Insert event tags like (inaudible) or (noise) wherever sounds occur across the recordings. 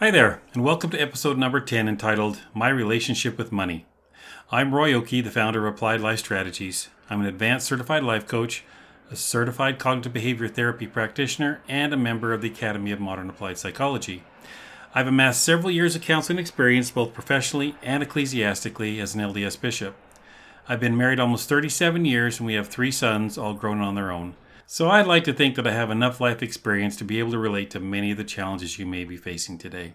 Hi there, and welcome to episode number 10 entitled My Relationship with Money. I'm Roy Oakey, the founder of Applied Life Strategies. I'm an advanced certified life coach, a certified cognitive behavior therapy practitioner, and a member of the Academy of Modern Applied Psychology. I've amassed several years of counseling experience, both professionally and ecclesiastically, as an LDS bishop. I've been married almost 37 years, and we have three sons, all grown on their own. So I'd like to think that I have enough life experience to be able to relate to many of the challenges you may be facing today.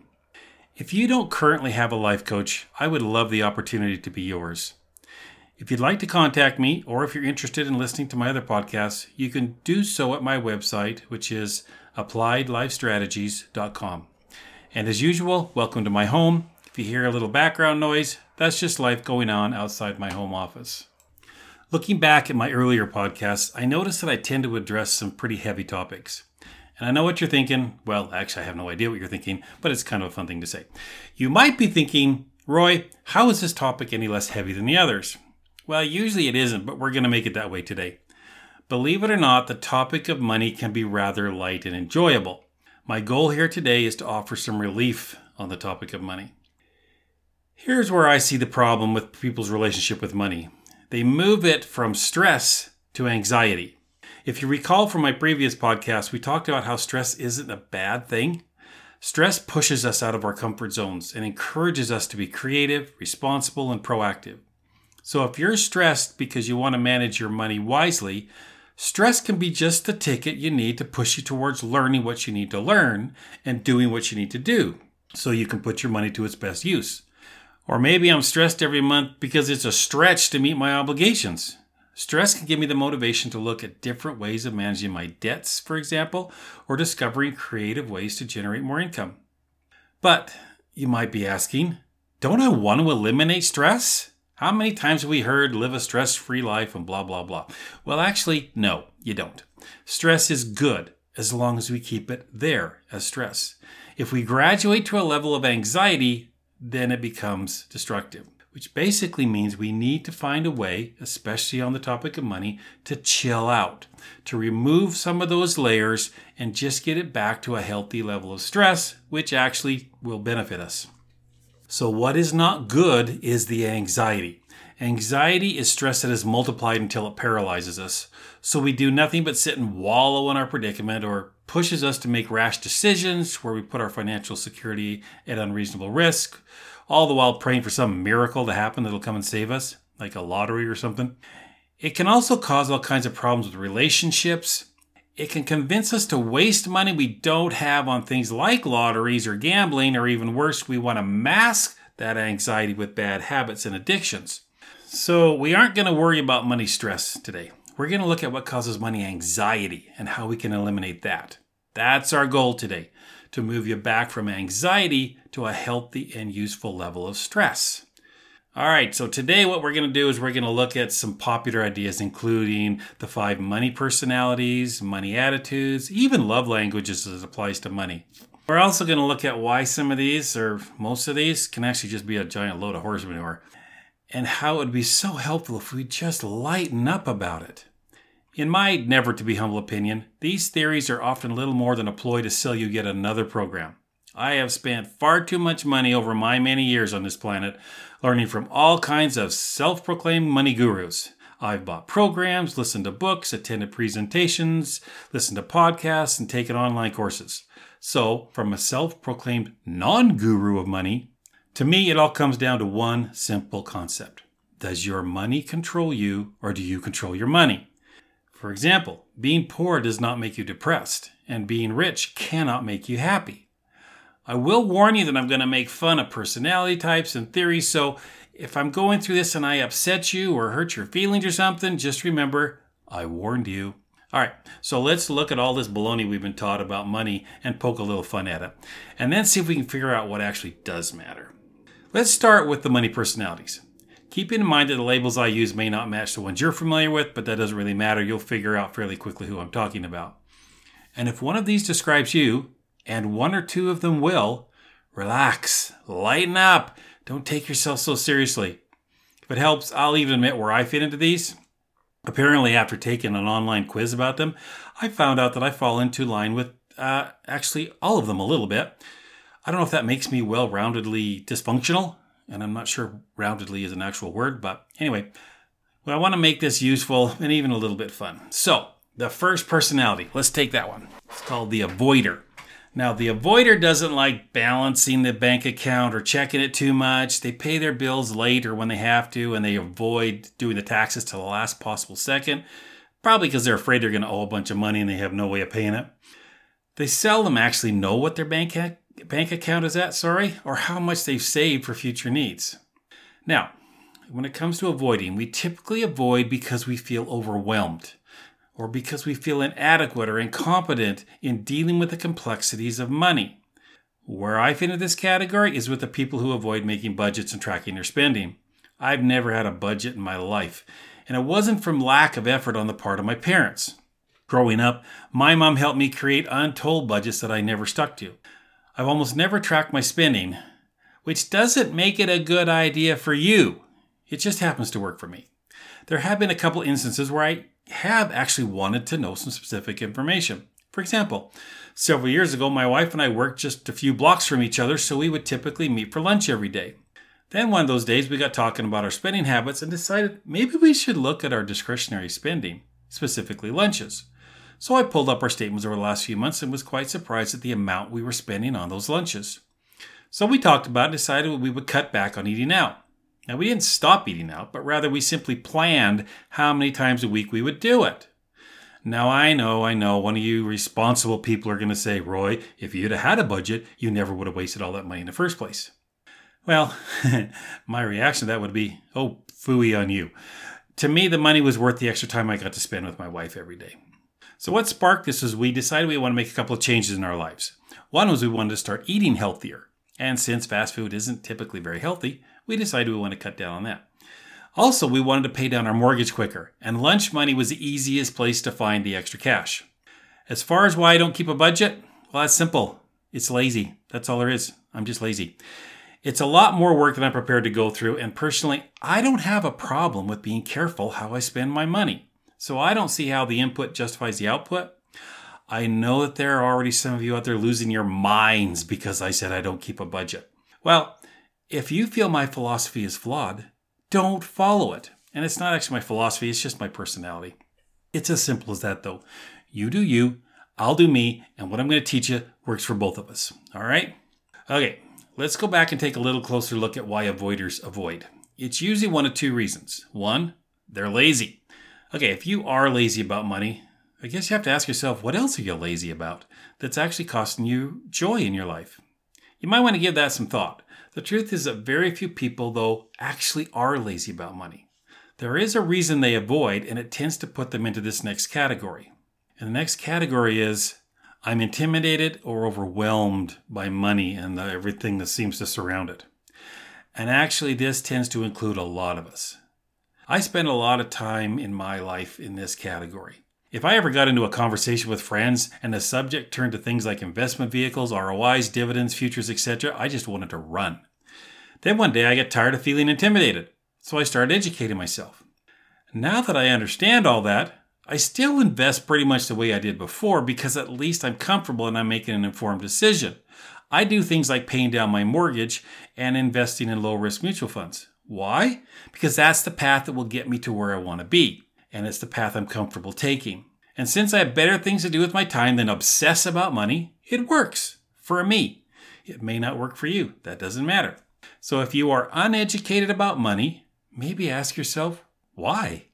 If you don't currently have a life coach, I would love the opportunity to be yours. If you'd like to contact me, or if you're interested in listening to my other podcasts, you can do so at my website, which is appliedlifestrategies.com. And as usual, welcome to my home. If you hear a little background noise, that's just life going on outside my home office. Looking back at my earlier podcasts, I noticed that I tend to address some pretty heavy topics. And I know what you're thinking. Well, actually, I have no idea what you're thinking, but it's kind of a fun thing to say. You might be thinking, Roy, how is this topic any less heavy than the others? Well, usually it isn't, but we're going to make it that way today. Believe it or not, the topic of money can be rather light and enjoyable. My goal here today is to offer some relief on the topic of money. Here's where I see the problem with people's relationship with money they move it from stress to anxiety. If you recall from my previous podcast, we talked about how stress isn't a bad thing. Stress pushes us out of our comfort zones and encourages us to be creative, responsible, and proactive. So if you're stressed because you want to manage your money wisely, stress can be just the ticket you need to push you towards learning what you need to learn and doing what you need to do so you can put your money to its best use. Or maybe I'm stressed every month because it's a stretch to meet my obligations. Stress can give me the motivation to look at different ways of managing my debts, for example, or discovering creative ways to generate more income. But you might be asking, don't I want to eliminate stress? How many times have we heard live a stress free life and blah, blah, blah? Well, actually, no, you don't. Stress is good as long as we keep it there as stress. If we graduate to a level of anxiety, then it becomes destructive, which basically means we need to find a way, especially on the topic of money, to chill out, to remove some of those layers and just get it back to a healthy level of stress, which actually will benefit us. So, what is not good is the anxiety. Anxiety is stress that is multiplied until it paralyzes us. So we do nothing but sit and wallow in our predicament or pushes us to make rash decisions where we put our financial security at unreasonable risk, all the while praying for some miracle to happen that'll come and save us, like a lottery or something. It can also cause all kinds of problems with relationships. It can convince us to waste money we don't have on things like lotteries or gambling, or even worse, we want to mask that anxiety with bad habits and addictions. So, we aren't going to worry about money stress today. We're going to look at what causes money anxiety and how we can eliminate that. That's our goal today to move you back from anxiety to a healthy and useful level of stress. All right, so today what we're going to do is we're going to look at some popular ideas, including the five money personalities, money attitudes, even love languages as it applies to money. We're also going to look at why some of these, or most of these, can actually just be a giant load of horse manure and how it would be so helpful if we just lighten up about it. In my never to be humble opinion, these theories are often little more than a ploy to sell you yet another program. I have spent far too much money over my many years on this planet learning from all kinds of self proclaimed money gurus. I've bought programs, listened to books, attended presentations, listened to podcasts, and taken online courses. So, from a self proclaimed non guru of money to me, it all comes down to one simple concept Does your money control you, or do you control your money? For example, being poor does not make you depressed, and being rich cannot make you happy. I will warn you that I'm going to make fun of personality types and theories, so if I'm going through this and I upset you or hurt your feelings or something, just remember I warned you. All right, so let's look at all this baloney we've been taught about money and poke a little fun at it, and then see if we can figure out what actually does matter. Let's start with the money personalities. Keep in mind that the labels I use may not match the ones you're familiar with, but that doesn't really matter. You'll figure out fairly quickly who I'm talking about. And if one of these describes you, and one or two of them will, relax, lighten up, don't take yourself so seriously. If it helps, I'll even admit where I fit into these. Apparently, after taking an online quiz about them, I found out that I fall into line with uh, actually all of them a little bit. I don't know if that makes me well roundedly dysfunctional, and I'm not sure roundedly is an actual word, but anyway, well, I want to make this useful and even a little bit fun. So, the first personality, let's take that one. It's called the avoider. Now, the avoider doesn't like balancing the bank account or checking it too much. They pay their bills late or when they have to, and they avoid doing the taxes to the last possible second, probably because they're afraid they're going to owe a bunch of money and they have no way of paying it. They seldom actually know what their bank, bank account is at, sorry, or how much they've saved for future needs. Now, when it comes to avoiding, we typically avoid because we feel overwhelmed or because we feel inadequate or incompetent in dealing with the complexities of money. Where I fit into this category is with the people who avoid making budgets and tracking their spending. I've never had a budget in my life, and it wasn't from lack of effort on the part of my parents. Growing up, my mom helped me create untold budgets that I never stuck to. I've almost never tracked my spending, which doesn't make it a good idea for you. It just happens to work for me. There have been a couple instances where I have actually wanted to know some specific information. For example, several years ago, my wife and I worked just a few blocks from each other, so we would typically meet for lunch every day. Then one of those days, we got talking about our spending habits and decided maybe we should look at our discretionary spending, specifically lunches. So I pulled up our statements over the last few months and was quite surprised at the amount we were spending on those lunches. So we talked about and decided we would cut back on eating out. Now, we didn't stop eating out, but rather we simply planned how many times a week we would do it. Now, I know, I know, one of you responsible people are going to say, Roy, if you'd have had a budget, you never would have wasted all that money in the first place. Well, (laughs) my reaction to that would be, oh, fooey on you. To me, the money was worth the extra time I got to spend with my wife every day. So, what sparked this was we decided we want to make a couple of changes in our lives. One was we wanted to start eating healthier. And since fast food isn't typically very healthy, we decided we want to cut down on that. Also, we wanted to pay down our mortgage quicker, and lunch money was the easiest place to find the extra cash. As far as why I don't keep a budget, well, that's simple. It's lazy. That's all there is. I'm just lazy. It's a lot more work than I'm prepared to go through, and personally, I don't have a problem with being careful how I spend my money. So I don't see how the input justifies the output. I know that there are already some of you out there losing your minds because I said I don't keep a budget. Well, if you feel my philosophy is flawed, don't follow it. And it's not actually my philosophy, it's just my personality. It's as simple as that, though. You do you, I'll do me, and what I'm going to teach you works for both of us. All right? Okay, let's go back and take a little closer look at why avoiders avoid. It's usually one of two reasons. One, they're lazy. Okay, if you are lazy about money, I guess you have to ask yourself, what else are you lazy about that's actually costing you joy in your life? You might want to give that some thought. The truth is that very few people, though, actually are lazy about money. There is a reason they avoid, and it tends to put them into this next category. And the next category is I'm intimidated or overwhelmed by money and the, everything that seems to surround it. And actually, this tends to include a lot of us. I spend a lot of time in my life in this category. If I ever got into a conversation with friends and the subject turned to things like investment vehicles, ROIs, dividends, futures, etc., I just wanted to run. Then one day I got tired of feeling intimidated, so I started educating myself. Now that I understand all that, I still invest pretty much the way I did before because at least I'm comfortable and I'm making an informed decision. I do things like paying down my mortgage and investing in low risk mutual funds. Why? Because that's the path that will get me to where I want to be and it's the path I'm comfortable taking. And since I have better things to do with my time than obsess about money, it works for me. It may not work for you. That doesn't matter. So if you are uneducated about money, maybe ask yourself, why?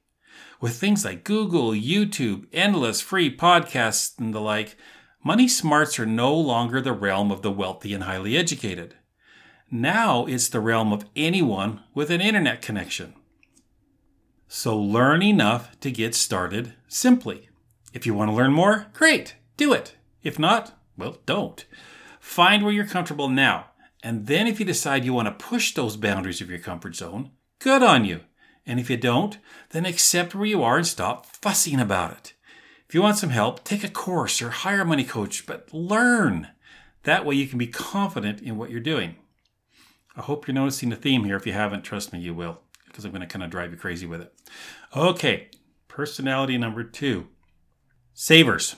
With things like Google, YouTube, endless free podcasts, and the like, money smarts are no longer the realm of the wealthy and highly educated. Now it's the realm of anyone with an internet connection. So learn enough to get started simply. If you want to learn more, great, do it. If not, well, don't. Find where you're comfortable now. And then if you decide you want to push those boundaries of your comfort zone, good on you. And if you don't, then accept where you are and stop fussing about it. If you want some help, take a course or hire a money coach, but learn. That way you can be confident in what you're doing. I hope you're noticing the theme here. If you haven't, trust me, you will because I'm going to kind of drive you crazy with it. Okay, personality number two savers.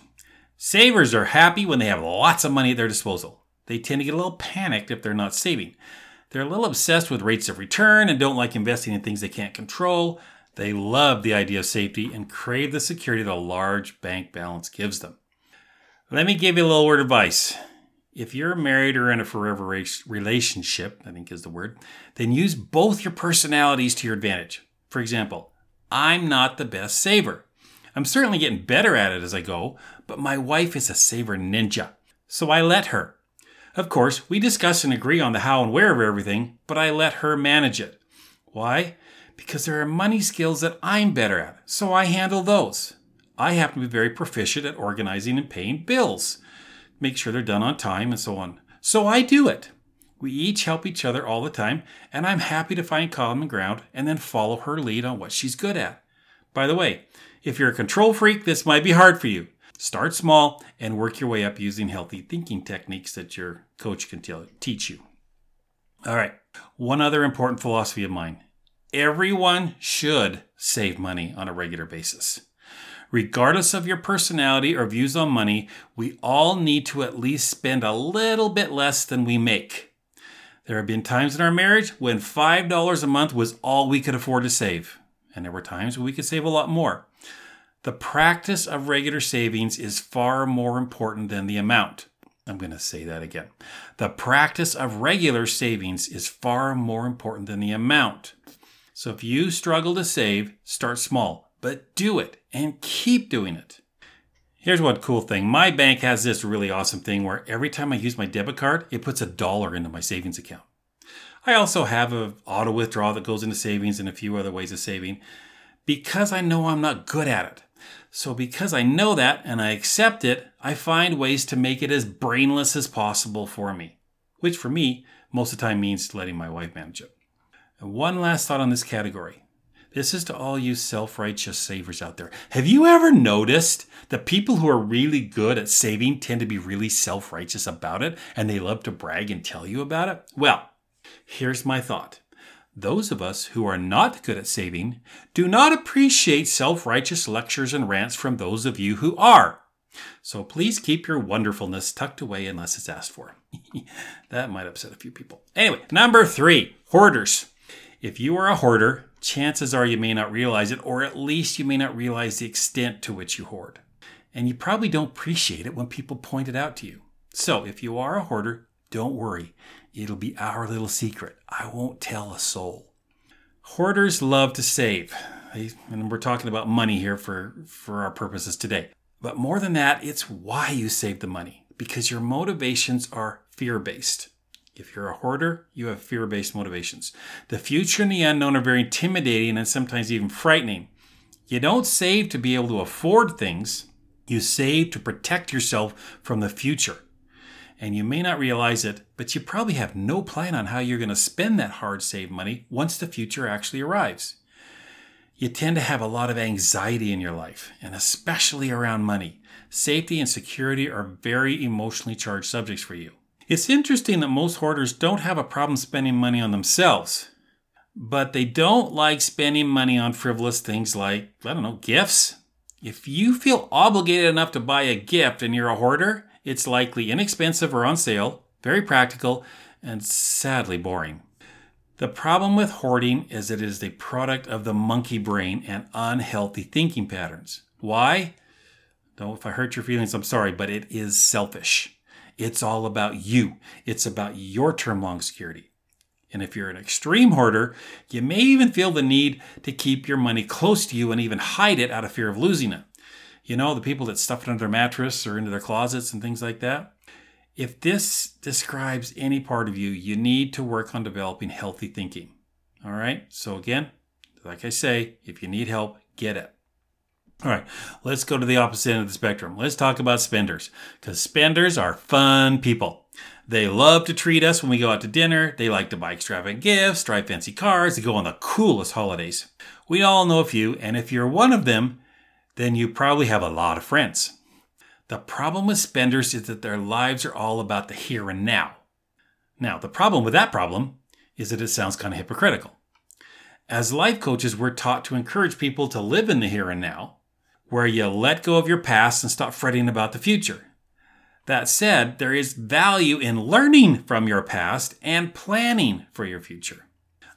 Savers are happy when they have lots of money at their disposal. They they tend to get a little panicked if they're not saving. They're a little obsessed with rates of return and don't like investing in things they can't control. They love the idea of safety and crave the security that a large bank balance gives them. Let me give you a little word of advice. If you're married or in a forever relationship, I think is the word, then use both your personalities to your advantage. For example, I'm not the best saver. I'm certainly getting better at it as I go, but my wife is a saver ninja. So I let her. Of course, we discuss and agree on the how and where of everything, but I let her manage it. Why? Because there are money skills that I'm better at, so I handle those. I happen to be very proficient at organizing and paying bills, make sure they're done on time, and so on. So I do it. We each help each other all the time, and I'm happy to find common ground and then follow her lead on what she's good at. By the way, if you're a control freak, this might be hard for you. Start small and work your way up using healthy thinking techniques that your coach can teach you. All right, one other important philosophy of mine everyone should save money on a regular basis. Regardless of your personality or views on money, we all need to at least spend a little bit less than we make. There have been times in our marriage when $5 a month was all we could afford to save, and there were times when we could save a lot more. The practice of regular savings is far more important than the amount. I'm going to say that again. The practice of regular savings is far more important than the amount. So if you struggle to save, start small, but do it and keep doing it. Here's one cool thing. My bank has this really awesome thing where every time I use my debit card, it puts a dollar into my savings account. I also have an auto withdrawal that goes into savings and a few other ways of saving because I know I'm not good at it. So, because I know that and I accept it, I find ways to make it as brainless as possible for me, which for me, most of the time means letting my wife manage it. And one last thought on this category. This is to all you self righteous savers out there. Have you ever noticed that people who are really good at saving tend to be really self righteous about it and they love to brag and tell you about it? Well, here's my thought those of us who are not good at saving do not appreciate self righteous lectures and rants from those of you who are. So please keep your wonderfulness tucked away unless it's asked for. (laughs) that might upset a few people. Anyway, number three hoarders. If you are a hoarder, chances are you may not realize it, or at least you may not realize the extent to which you hoard. And you probably don't appreciate it when people point it out to you. So if you are a hoarder, don't worry. It'll be our little secret. I won't tell a soul. Hoarders love to save. And we're talking about money here for, for our purposes today. But more than that, it's why you save the money because your motivations are fear based. If you're a hoarder, you have fear based motivations. The future and the unknown are very intimidating and sometimes even frightening. You don't save to be able to afford things, you save to protect yourself from the future and you may not realize it, but you probably have no plan on how you're going to spend that hard saved money once the future actually arrives. You tend to have a lot of anxiety in your life, and especially around money. Safety and security are very emotionally charged subjects for you. It's interesting that most hoarders don't have a problem spending money on themselves, but they don't like spending money on frivolous things like, I don't know, gifts. If you feel obligated enough to buy a gift and you're a hoarder, it's likely inexpensive or on sale, very practical, and sadly boring. The problem with hoarding is it is the product of the monkey brain and unhealthy thinking patterns. Why? Though if I hurt your feelings, I'm sorry, but it is selfish. It's all about you. It's about your term long security. And if you're an extreme hoarder, you may even feel the need to keep your money close to you and even hide it out of fear of losing it. You know, the people that stuff it under their mattress or into their closets and things like that. If this describes any part of you, you need to work on developing healthy thinking. All right. So, again, like I say, if you need help, get it. All right, let's go to the opposite end of the spectrum. Let's talk about spenders because spenders are fun people. They love to treat us when we go out to dinner. They like to buy extravagant gifts, drive fancy cars, they go on the coolest holidays. We all know a few, and if you're one of them, then you probably have a lot of friends. The problem with spenders is that their lives are all about the here and now. Now, the problem with that problem is that it sounds kind of hypocritical. As life coaches, we're taught to encourage people to live in the here and now, where you let go of your past and stop fretting about the future. That said, there is value in learning from your past and planning for your future.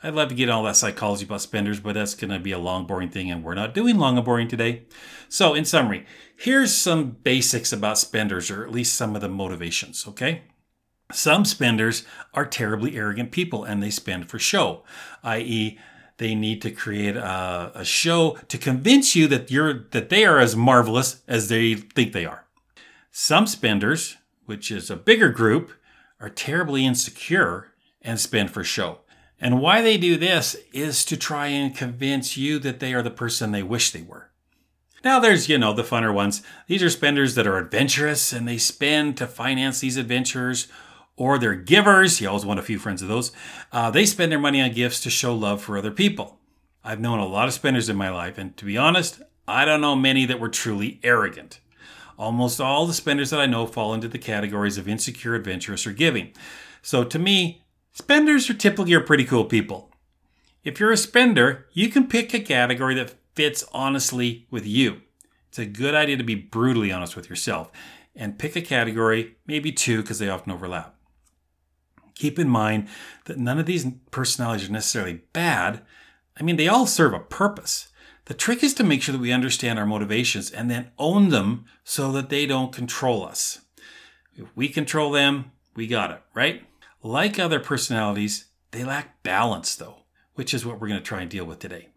I'd love to get all that psychology about spenders, but that's going to be a long, boring thing, and we're not doing long and boring today. So, in summary, here's some basics about spenders, or at least some of the motivations, okay? Some spenders are terribly arrogant people and they spend for show, i.e., they need to create a, a, show to convince you that you're that they are as marvelous as they think they are. Some spenders, which is a bigger group, are terribly insecure and spend for show. And why they do this is to try and convince you that they are the person they wish they were. Now, there's, you know, the funner ones. These are spenders that are adventurous and they spend to finance these adventures, or they're givers. You always want a few friends of those. Uh, they spend their money on gifts to show love for other people. I've known a lot of spenders in my life, and to be honest, I don't know many that were truly arrogant. Almost all the spenders that I know fall into the categories of insecure, adventurous, or giving. So to me, Spenders are typically pretty cool people. If you're a spender, you can pick a category that fits honestly with you. It's a good idea to be brutally honest with yourself and pick a category, maybe two, because they often overlap. Keep in mind that none of these personalities are necessarily bad. I mean, they all serve a purpose. The trick is to make sure that we understand our motivations and then own them so that they don't control us. If we control them, we got it, right? Like other personalities, they lack balance, though, which is what we're going to try and deal with today.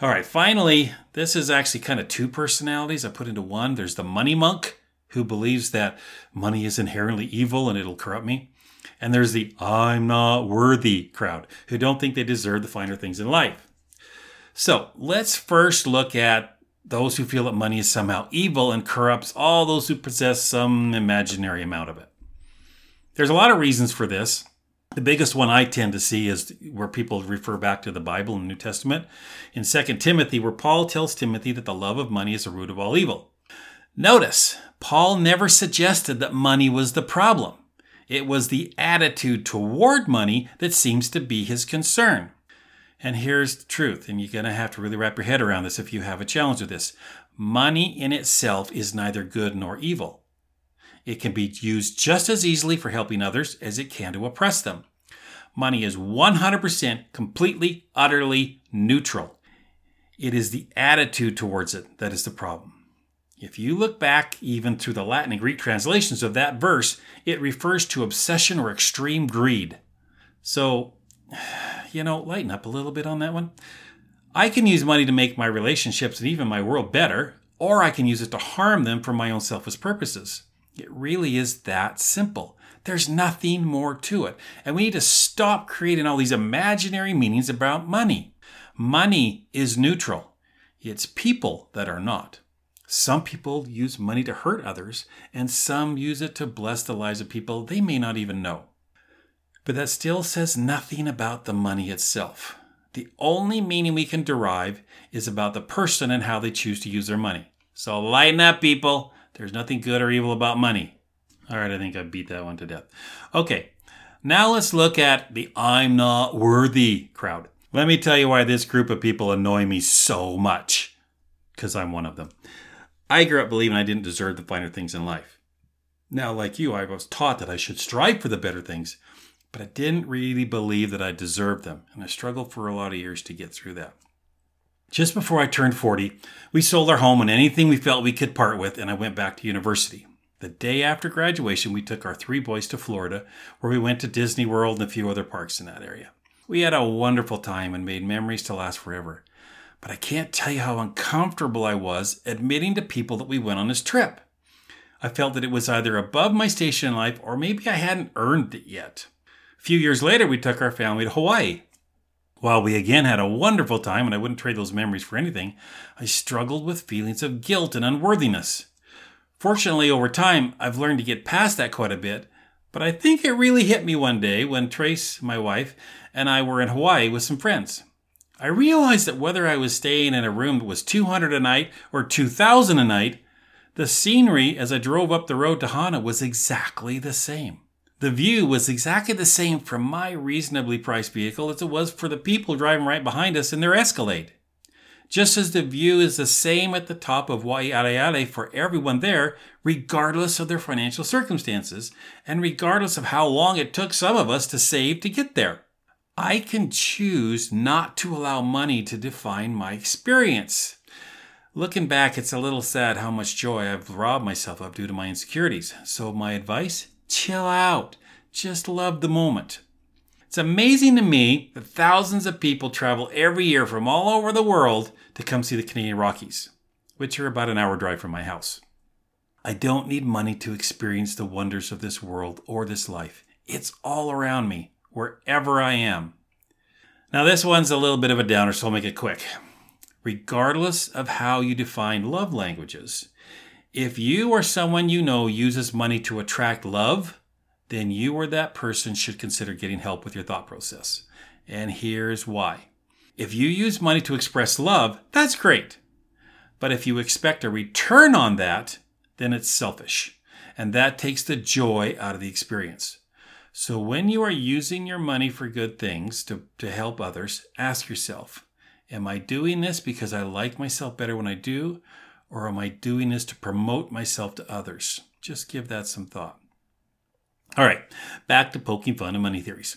All right, finally, this is actually kind of two personalities I put into one. There's the money monk, who believes that money is inherently evil and it'll corrupt me. And there's the I'm not worthy crowd, who don't think they deserve the finer things in life. So let's first look at those who feel that money is somehow evil and corrupts all those who possess some imaginary amount of it. There's a lot of reasons for this. The biggest one I tend to see is where people refer back to the Bible and New Testament. In 2 Timothy, where Paul tells Timothy that the love of money is the root of all evil. Notice, Paul never suggested that money was the problem. It was the attitude toward money that seems to be his concern. And here's the truth, and you're going to have to really wrap your head around this if you have a challenge with this. Money in itself is neither good nor evil. It can be used just as easily for helping others as it can to oppress them. Money is 100% completely, utterly neutral. It is the attitude towards it that is the problem. If you look back even through the Latin and Greek translations of that verse, it refers to obsession or extreme greed. So, you know, lighten up a little bit on that one. I can use money to make my relationships and even my world better, or I can use it to harm them for my own selfish purposes. It really is that simple. There's nothing more to it. And we need to stop creating all these imaginary meanings about money. Money is neutral, it's people that are not. Some people use money to hurt others, and some use it to bless the lives of people they may not even know. But that still says nothing about the money itself. The only meaning we can derive is about the person and how they choose to use their money. So lighten up, people. There's nothing good or evil about money. All right, I think I beat that one to death. Okay, now let's look at the I'm not worthy crowd. Let me tell you why this group of people annoy me so much, because I'm one of them. I grew up believing I didn't deserve the finer things in life. Now, like you, I was taught that I should strive for the better things, but I didn't really believe that I deserved them, and I struggled for a lot of years to get through that. Just before I turned 40, we sold our home and anything we felt we could part with, and I went back to university. The day after graduation, we took our three boys to Florida, where we went to Disney World and a few other parks in that area. We had a wonderful time and made memories to last forever. But I can't tell you how uncomfortable I was admitting to people that we went on this trip. I felt that it was either above my station in life or maybe I hadn't earned it yet. A few years later, we took our family to Hawaii. While we again had a wonderful time, and I wouldn't trade those memories for anything, I struggled with feelings of guilt and unworthiness. Fortunately, over time, I've learned to get past that quite a bit, but I think it really hit me one day when Trace, my wife, and I were in Hawaii with some friends. I realized that whether I was staying in a room that was 200 a night or 2000 a night, the scenery as I drove up the road to Hana was exactly the same. The view was exactly the same from my reasonably priced vehicle as it was for the people driving right behind us in their Escalade. just as the view is the same at the top of Waialeale for everyone there, regardless of their financial circumstances, and regardless of how long it took some of us to save to get there. I can choose not to allow money to define my experience. Looking back, it's a little sad how much joy I've robbed myself of due to my insecurities. So, my advice chill out. Just love the moment. It's amazing to me that thousands of people travel every year from all over the world to come see the Canadian Rockies, which are about an hour drive from my house. I don't need money to experience the wonders of this world or this life. It's all around me, wherever I am. Now, this one's a little bit of a downer, so I'll make it quick. Regardless of how you define love languages, if you or someone you know uses money to attract love, then you or that person should consider getting help with your thought process. And here's why. If you use money to express love, that's great. But if you expect a return on that, then it's selfish. And that takes the joy out of the experience. So when you are using your money for good things to, to help others, ask yourself Am I doing this because I like myself better when I do? Or am I doing this to promote myself to others? Just give that some thought. All right, back to poking fun at money theories.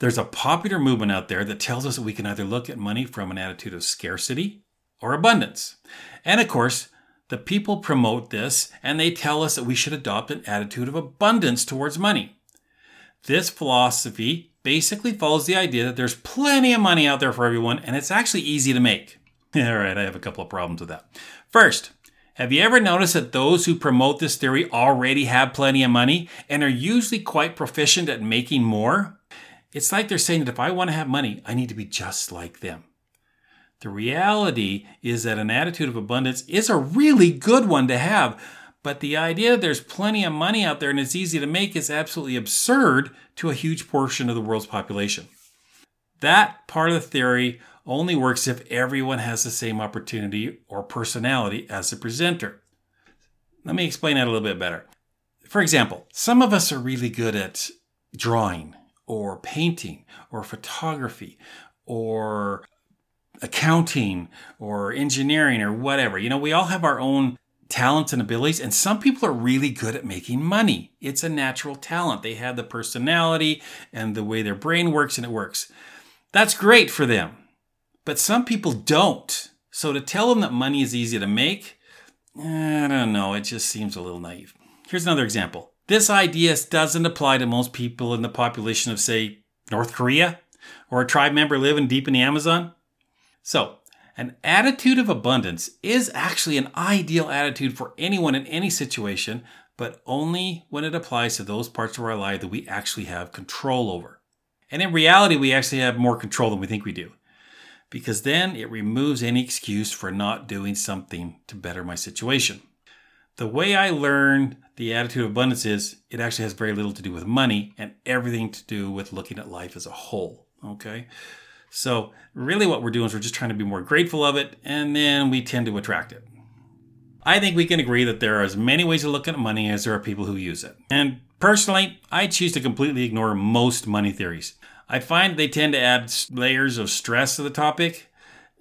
There's a popular movement out there that tells us that we can either look at money from an attitude of scarcity or abundance. And of course, the people promote this and they tell us that we should adopt an attitude of abundance towards money. This philosophy basically follows the idea that there's plenty of money out there for everyone and it's actually easy to make. (laughs) All right, I have a couple of problems with that. First, have you ever noticed that those who promote this theory already have plenty of money and are usually quite proficient at making more? It's like they're saying that if I want to have money, I need to be just like them. The reality is that an attitude of abundance is a really good one to have, but the idea there's plenty of money out there and it's easy to make is absolutely absurd to a huge portion of the world's population. That part of the theory only works if everyone has the same opportunity or personality as the presenter. Let me explain that a little bit better. For example, some of us are really good at drawing or painting or photography or accounting or engineering or whatever. You know, we all have our own talents and abilities, and some people are really good at making money. It's a natural talent. They have the personality and the way their brain works, and it works. That's great for them. But some people don't. So to tell them that money is easy to make, I don't know, it just seems a little naive. Here's another example. This idea doesn't apply to most people in the population of, say, North Korea or a tribe member living deep in the Amazon. So, an attitude of abundance is actually an ideal attitude for anyone in any situation, but only when it applies to those parts of our life that we actually have control over. And in reality, we actually have more control than we think we do because then it removes any excuse for not doing something to better my situation. The way I learned the attitude of abundance is it actually has very little to do with money and everything to do with looking at life as a whole. Okay. So, really, what we're doing is we're just trying to be more grateful of it, and then we tend to attract it. I think we can agree that there are as many ways to look at money as there are people who use it. And personally, I choose to completely ignore most money theories. I find they tend to add layers of stress to the topic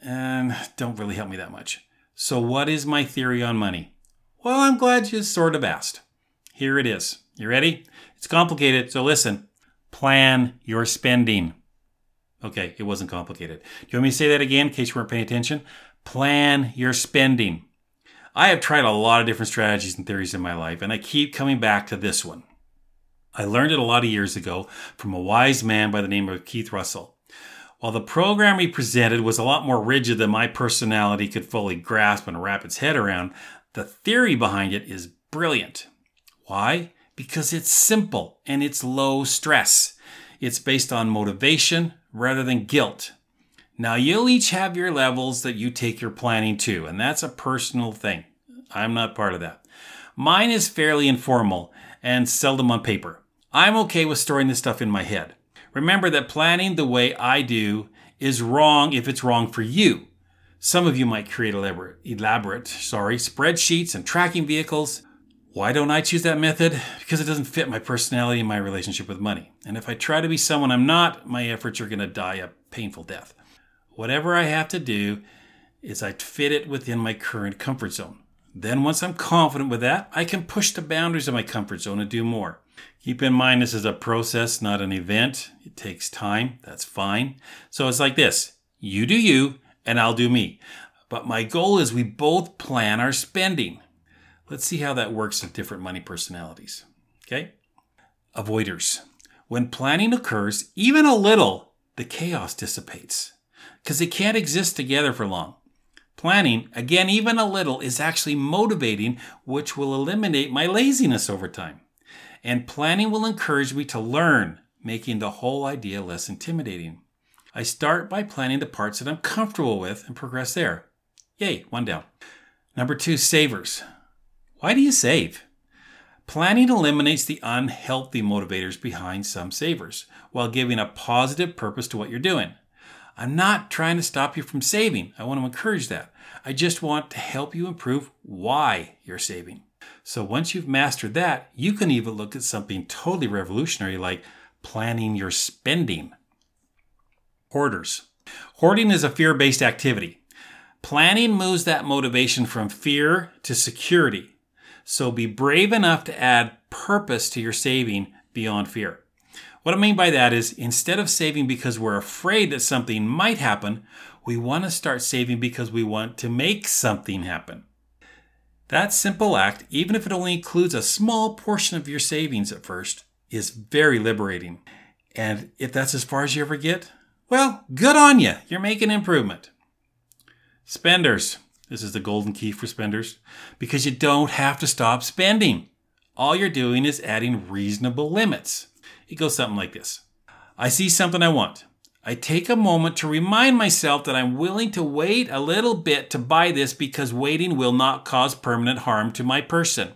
and don't really help me that much. So, what is my theory on money? Well, I'm glad you sort of asked. Here it is. You ready? It's complicated, so listen. Plan your spending. Okay, it wasn't complicated. Do you want me to say that again in case you weren't paying attention? Plan your spending. I have tried a lot of different strategies and theories in my life, and I keep coming back to this one. I learned it a lot of years ago from a wise man by the name of Keith Russell. While the program he presented was a lot more rigid than my personality could fully grasp and wrap its head around, the theory behind it is brilliant. Why? Because it's simple and it's low stress. It's based on motivation rather than guilt. Now, you'll each have your levels that you take your planning to, and that's a personal thing. I'm not part of that. Mine is fairly informal and seldom on paper. I'm okay with storing this stuff in my head. Remember that planning the way I do is wrong if it's wrong for you. Some of you might create elaborate, elaborate, sorry, spreadsheets and tracking vehicles. Why don't I choose that method? Because it doesn't fit my personality and my relationship with money. And if I try to be someone I'm not, my efforts are going to die a painful death. Whatever I have to do is I fit it within my current comfort zone. Then, once I'm confident with that, I can push the boundaries of my comfort zone and do more. Keep in mind, this is a process, not an event. It takes time. That's fine. So it's like this you do you, and I'll do me. But my goal is we both plan our spending. Let's see how that works with different money personalities. Okay? Avoiders. When planning occurs, even a little, the chaos dissipates because they can't exist together for long. Planning, again, even a little, is actually motivating, which will eliminate my laziness over time. And planning will encourage me to learn, making the whole idea less intimidating. I start by planning the parts that I'm comfortable with and progress there. Yay, one down. Number two, savers. Why do you save? Planning eliminates the unhealthy motivators behind some savers while giving a positive purpose to what you're doing. I'm not trying to stop you from saving. I want to encourage that. I just want to help you improve why you're saving. So once you've mastered that, you can even look at something totally revolutionary like planning your spending. Hoarders. Hoarding is a fear based activity. Planning moves that motivation from fear to security. So be brave enough to add purpose to your saving beyond fear. What I mean by that is instead of saving because we're afraid that something might happen, we want to start saving because we want to make something happen. That simple act, even if it only includes a small portion of your savings at first, is very liberating. And if that's as far as you ever get, well, good on you. You're making improvement. Spenders. This is the golden key for spenders because you don't have to stop spending. All you're doing is adding reasonable limits. It goes something like this I see something I want. I take a moment to remind myself that I'm willing to wait a little bit to buy this because waiting will not cause permanent harm to my person.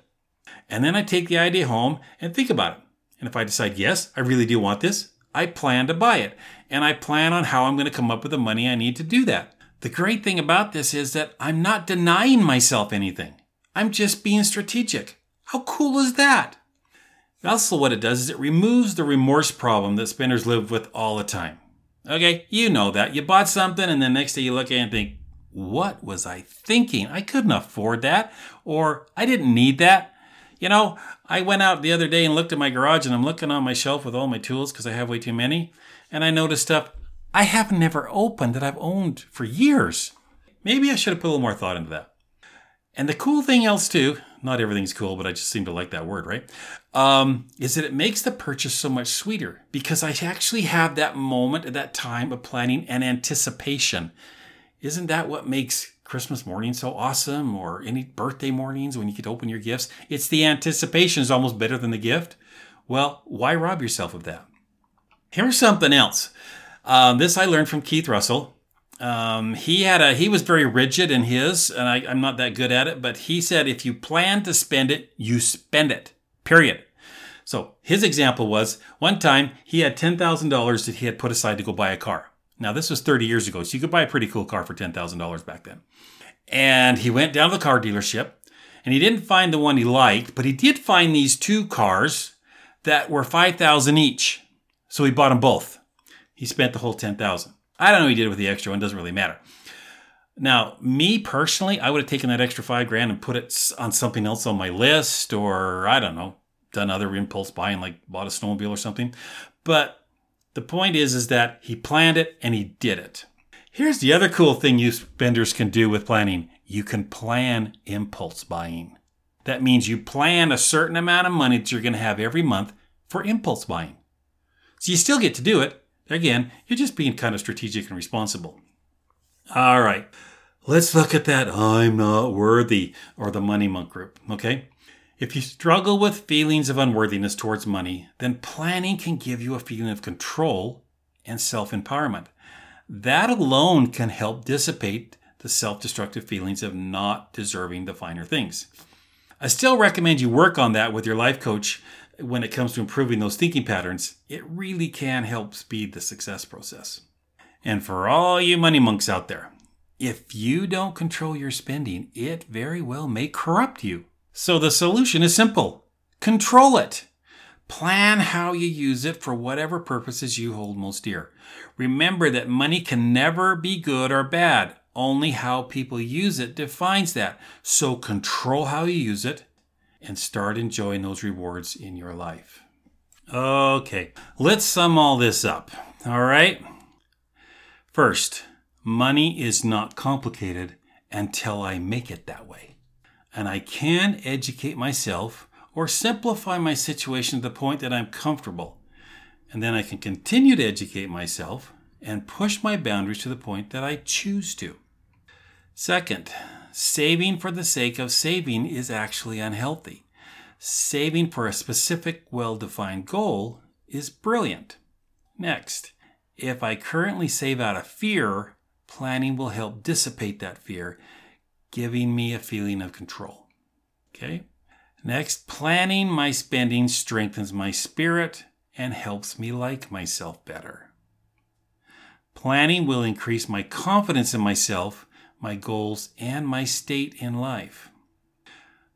And then I take the idea home and think about it. And if I decide, yes, I really do want this, I plan to buy it. And I plan on how I'm going to come up with the money I need to do that. The great thing about this is that I'm not denying myself anything. I'm just being strategic. How cool is that? Also, what it does is it removes the remorse problem that spenders live with all the time. Okay, you know that. You bought something and the next day you look at it and think, what was I thinking? I couldn't afford that. Or I didn't need that. You know, I went out the other day and looked at my garage and I'm looking on my shelf with all my tools because I have way too many. And I noticed stuff I have never opened that I've owned for years. Maybe I should have put a little more thought into that. And the cool thing else too, not everything's cool, but I just seem to like that word, right? Um, is that it makes the purchase so much sweeter because I actually have that moment at that time of planning and anticipation. Isn't that what makes Christmas morning so awesome or any birthday mornings when you to open your gifts? It's the anticipation is almost better than the gift. Well, why rob yourself of that? Here's something else. Um, this I learned from Keith Russell. Um, he had a he was very rigid in his, and I, I'm not that good at it. But he said if you plan to spend it, you spend it. Period. So his example was one time he had ten thousand dollars that he had put aside to go buy a car. Now this was 30 years ago, so you could buy a pretty cool car for ten thousand dollars back then. And he went down to the car dealership, and he didn't find the one he liked, but he did find these two cars that were five thousand each. So he bought them both. He spent the whole ten thousand. I don't know he did with the extra one, doesn't really matter. Now, me personally, I would have taken that extra five grand and put it on something else on my list, or I don't know, done other impulse buying, like bought a snowmobile or something. But the point is, is that he planned it and he did it. Here's the other cool thing you spenders can do with planning. You can plan impulse buying. That means you plan a certain amount of money that you're going to have every month for impulse buying. So you still get to do it, Again, you're just being kind of strategic and responsible. All right, let's look at that I'm not worthy or the money monk group, okay? If you struggle with feelings of unworthiness towards money, then planning can give you a feeling of control and self empowerment. That alone can help dissipate the self destructive feelings of not deserving the finer things. I still recommend you work on that with your life coach when it comes to improving those thinking patterns, it really can help speed the success process. And for all you money monks out there, if you don't control your spending, it very well may corrupt you. So the solution is simple control it. Plan how you use it for whatever purposes you hold most dear. Remember that money can never be good or bad, Only how people use it defines that. So control how you use it and start enjoying those rewards in your life. Okay, let's sum all this up. All right. First, money is not complicated until I make it that way. And I can educate myself or simplify my situation to the point that I'm comfortable. And then I can continue to educate myself and push my boundaries to the point that I choose to. Second, saving for the sake of saving is actually unhealthy. Saving for a specific, well defined goal is brilliant. Next, if I currently save out of fear, planning will help dissipate that fear, giving me a feeling of control. Okay? Next, planning my spending strengthens my spirit and helps me like myself better. Planning will increase my confidence in myself, my goals, and my state in life.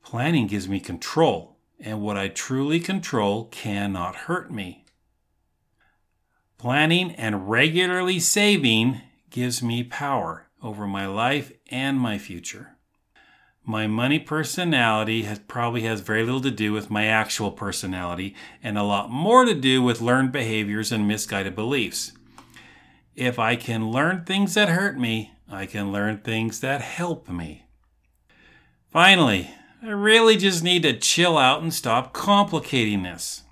Planning gives me control, and what I truly control cannot hurt me. Planning and regularly saving gives me power over my life and my future. My money personality has probably has very little to do with my actual personality and a lot more to do with learned behaviors and misguided beliefs. If I can learn things that hurt me, I can learn things that help me. Finally, I really just need to chill out and stop complicating this.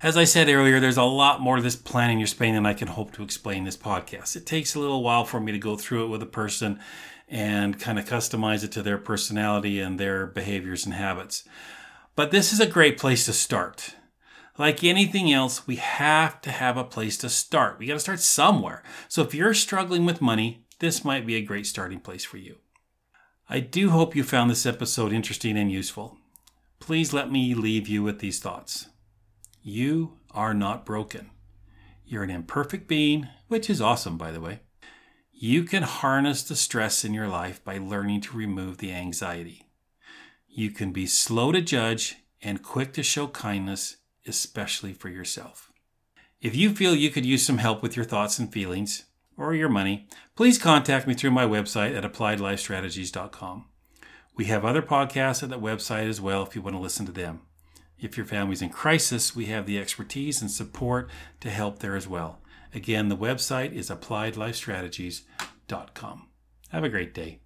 As I said earlier, there's a lot more to this planning your spending than I can hope to explain in this podcast. It takes a little while for me to go through it with a person and kind of customize it to their personality and their behaviors and habits. But this is a great place to start. Like anything else, we have to have a place to start. We got to start somewhere. So if you're struggling with money, this might be a great starting place for you. I do hope you found this episode interesting and useful. Please let me leave you with these thoughts. You are not broken. You're an imperfect being, which is awesome, by the way. You can harness the stress in your life by learning to remove the anxiety. You can be slow to judge and quick to show kindness, especially for yourself. If you feel you could use some help with your thoughts and feelings, or your money, please contact me through my website at appliedlifestrategies.com. We have other podcasts at that website as well if you want to listen to them. If your family's in crisis, we have the expertise and support to help there as well. Again, the website is appliedlifestrategies.com. Have a great day.